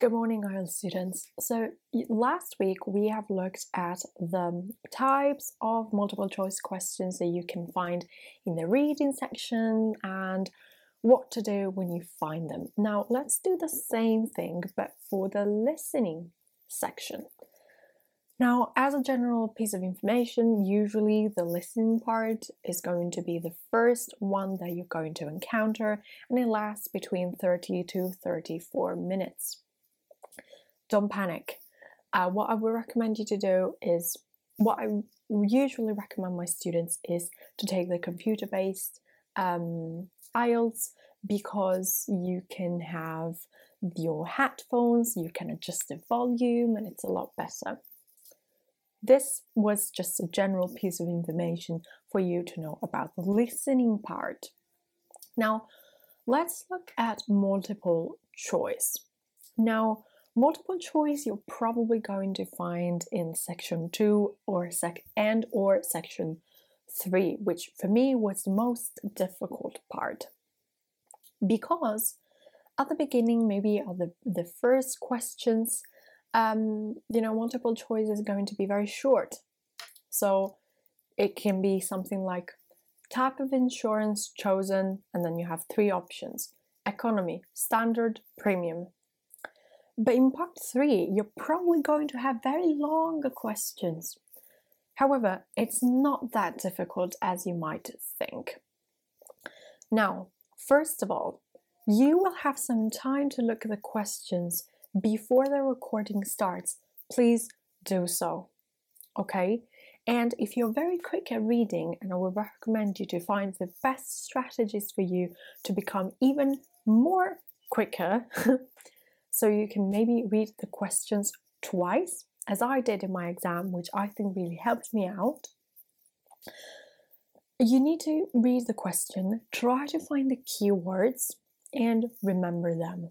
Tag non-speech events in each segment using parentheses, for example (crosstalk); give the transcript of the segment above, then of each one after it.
Good morning, IELTS students. So, last week we have looked at the types of multiple choice questions that you can find in the reading section and what to do when you find them. Now, let's do the same thing but for the listening section. Now, as a general piece of information, usually the listening part is going to be the first one that you're going to encounter and it lasts between 30 to 34 minutes don't panic. Uh, what I would recommend you to do is what I usually recommend my students is to take the computer based um, IELTS because you can have your headphones, you can adjust the volume, and it's a lot better. This was just a general piece of information for you to know about the listening part. Now, let's look at multiple choice. Now, Multiple choice you're probably going to find in section 2 or sec and or section 3, which for me was the most difficult part. Because at the beginning, maybe of the, the first questions, um, you know, multiple choice is going to be very short. So it can be something like type of insurance chosen, and then you have three options economy, standard, premium. But in part three, you're probably going to have very long questions. However, it's not that difficult as you might think. Now, first of all, you will have some time to look at the questions before the recording starts. Please do so. Okay? And if you're very quick at reading, and I would recommend you to find the best strategies for you to become even more quicker (laughs) So you can maybe read the questions twice, as I did in my exam, which I think really helped me out. You need to read the question, try to find the keywords, and remember them.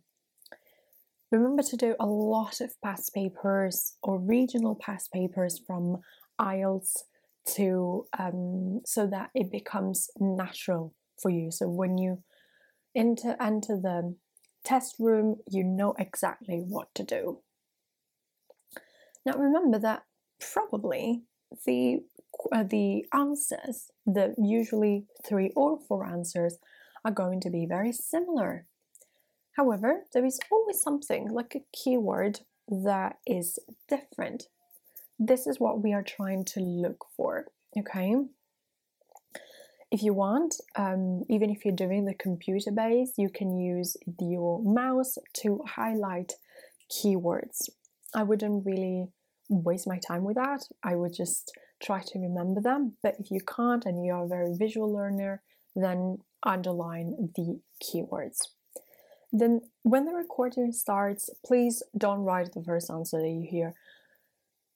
Remember to do a lot of past papers or regional past papers from IELTS to um, so that it becomes natural for you. So when you enter enter the test room, you know exactly what to do. Now remember that probably the uh, the answers, the usually three or four answers, are going to be very similar. However, there is always something like a keyword that is different. This is what we are trying to look for, okay? If you want, um, even if you're doing the computer base, you can use your mouse to highlight keywords. I wouldn't really waste my time with that. I would just try to remember them. But if you can't and you're a very visual learner, then underline the keywords. Then, when the recording starts, please don't write the first answer that you hear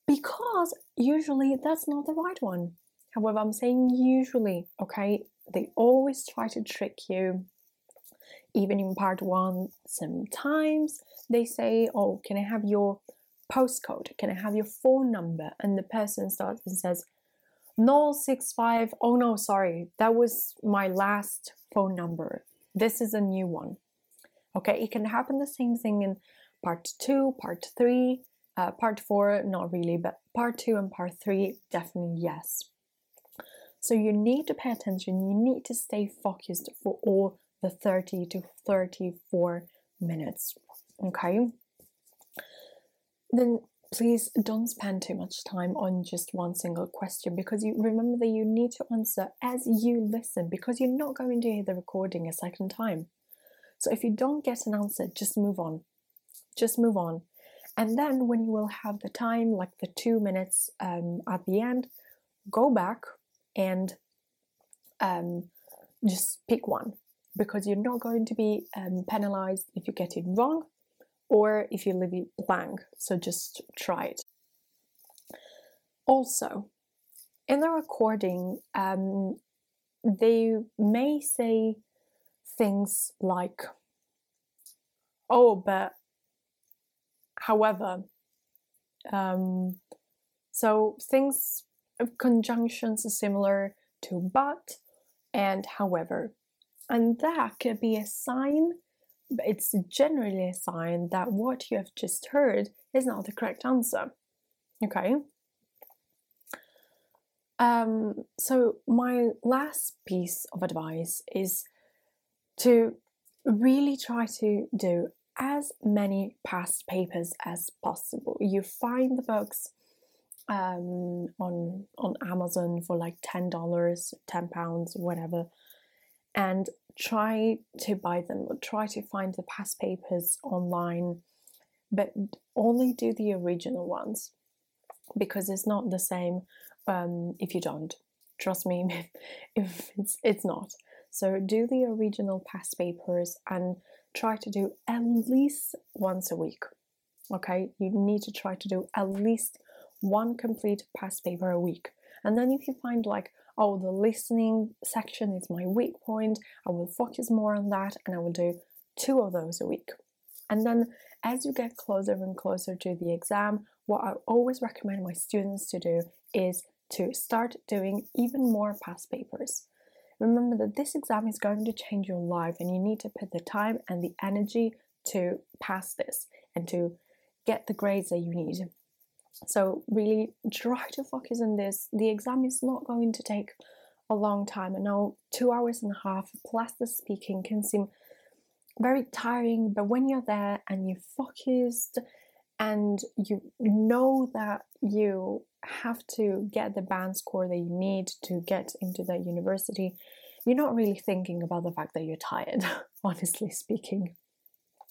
because usually that's not the right one. However, I'm saying usually, okay? They always try to trick you. Even in part one, sometimes they say, Oh, can I have your postcode? Can I have your phone number? And the person starts and says, 065. Oh no, sorry, that was my last phone number. This is a new one. Okay, it can happen the same thing in part two, part three, uh, part four, not really, but part two and part three, definitely yes. So you need to pay attention, you need to stay focused for all the 30 to 34 minutes. Okay? Then please don't spend too much time on just one single question because you remember that you need to answer as you listen because you're not going to hear the recording a second time. So if you don't get an answer, just move on. Just move on. And then when you will have the time, like the two minutes um, at the end, go back, and um, just pick one because you're not going to be um, penalized if you get it wrong or if you leave it blank. So just try it. Also, in the recording, um, they may say things like, oh, but however, um, so things conjunctions similar to but and however. And that could be a sign it's generally a sign that what you have just heard is not the correct answer. Okay. Um, so, my last piece of advice is to really try to do as many past papers as possible. You find the books um, on on Amazon for like ten dollars, ten pounds, whatever, and try to buy them. or Try to find the past papers online, but only do the original ones because it's not the same um, if you don't. Trust me, (laughs) if it's it's not. So do the original past papers and try to do at least once a week. Okay, you need to try to do at least one complete past paper a week. And then if you find like, oh, the listening section is my weak point, I will focus more on that and I will do two of those a week. And then as you get closer and closer to the exam, what I always recommend my students to do is to start doing even more past papers. Remember that this exam is going to change your life and you need to put the time and the energy to pass this and to get the grades that you need. So, really try to focus on this. The exam is not going to take a long time. I know two hours and a half plus the speaking can seem very tiring, but when you're there and you're focused and you know that you have to get the band score that you need to get into that university, you're not really thinking about the fact that you're tired, (laughs) honestly speaking.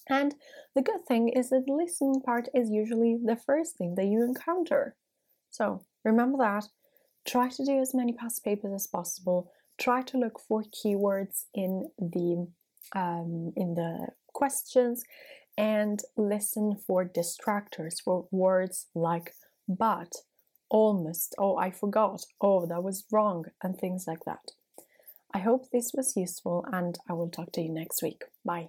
And the good thing is that the listening part is usually the first thing that you encounter. So remember that. Try to do as many past papers as possible. Try to look for keywords in the um, in the questions, and listen for distractors for words like but, almost, oh I forgot, oh that was wrong, and things like that. I hope this was useful, and I will talk to you next week. Bye.